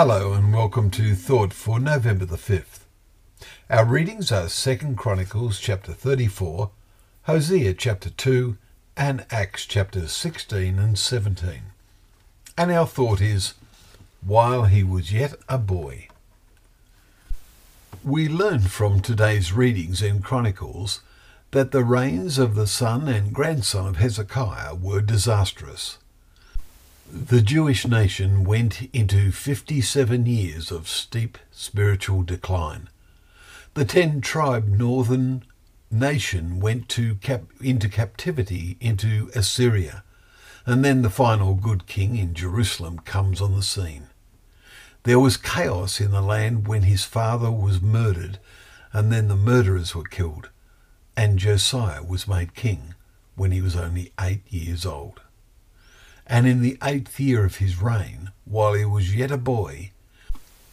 Hello and welcome to Thought for November the 5th. Our readings are 2nd Chronicles chapter 34, Hosea chapter 2, and Acts chapters 16 and 17. And our thought is, while he was yet a boy. We learn from today's readings in Chronicles that the reigns of the son and grandson of Hezekiah were disastrous. The Jewish nation went into 57 years of steep spiritual decline. The ten tribe northern nation went to cap- into captivity into Assyria, and then the final good king in Jerusalem comes on the scene. There was chaos in the land when his father was murdered, and then the murderers were killed, and Josiah was made king when he was only eight years old. And in the eighth year of his reign, while he was yet a boy,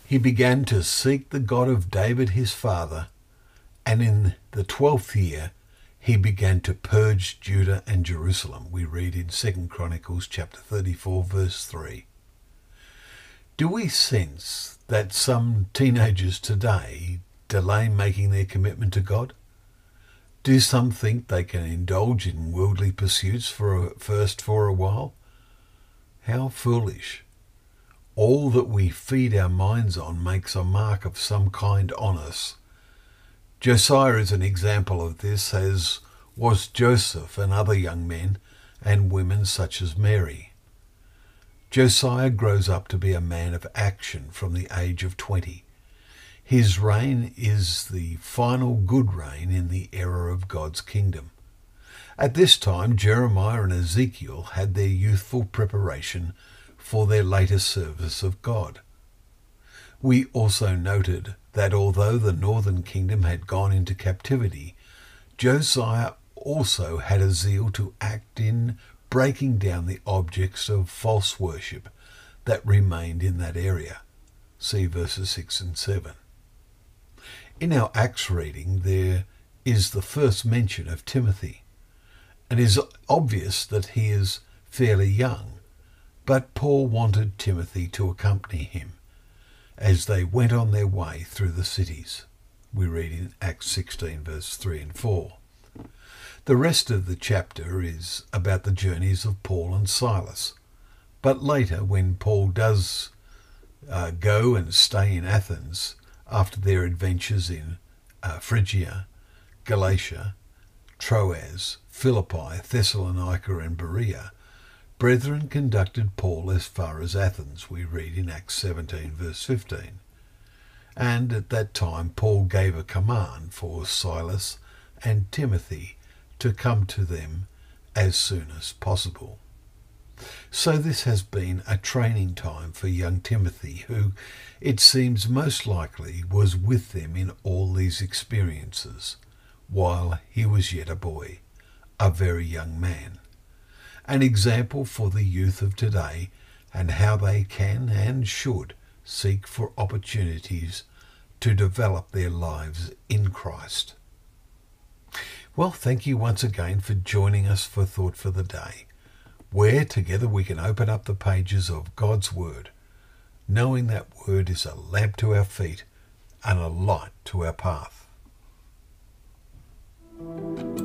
he began to seek the God of David his father, and in the twelfth year he began to purge Judah and Jerusalem. We read in 2 Chronicles chapter 34 verse 3. Do we sense that some teenagers today delay making their commitment to God? Do some think they can indulge in worldly pursuits for a, first for a while? How foolish. All that we feed our minds on makes a mark of some kind on us. Josiah is an example of this, as was Joseph and other young men and women such as Mary. Josiah grows up to be a man of action from the age of 20. His reign is the final good reign in the era of God's kingdom. At this time, Jeremiah and Ezekiel had their youthful preparation for their later service of God. We also noted that although the northern kingdom had gone into captivity, Josiah also had a zeal to act in breaking down the objects of false worship that remained in that area. See verses 6 and 7. In our Acts reading, there is the first mention of Timothy. It is obvious that he is fairly young, but Paul wanted Timothy to accompany him as they went on their way through the cities. We read in Acts 16, verse 3 and 4. The rest of the chapter is about the journeys of Paul and Silas. But later, when Paul does uh, go and stay in Athens after their adventures in uh, Phrygia, Galatia, Troas, Philippi, Thessalonica, and Berea, brethren conducted Paul as far as Athens, we read in Acts 17, verse 15. And at that time Paul gave a command for Silas and Timothy to come to them as soon as possible. So this has been a training time for young Timothy, who, it seems most likely, was with them in all these experiences, while he was yet a boy, a very young man. An example for the youth of today and how they can and should seek for opportunities to develop their lives in Christ. Well, thank you once again for joining us for Thought for the Day, where together we can open up the pages of God's Word, knowing that Word is a lamp to our feet and a light to our path. Thank you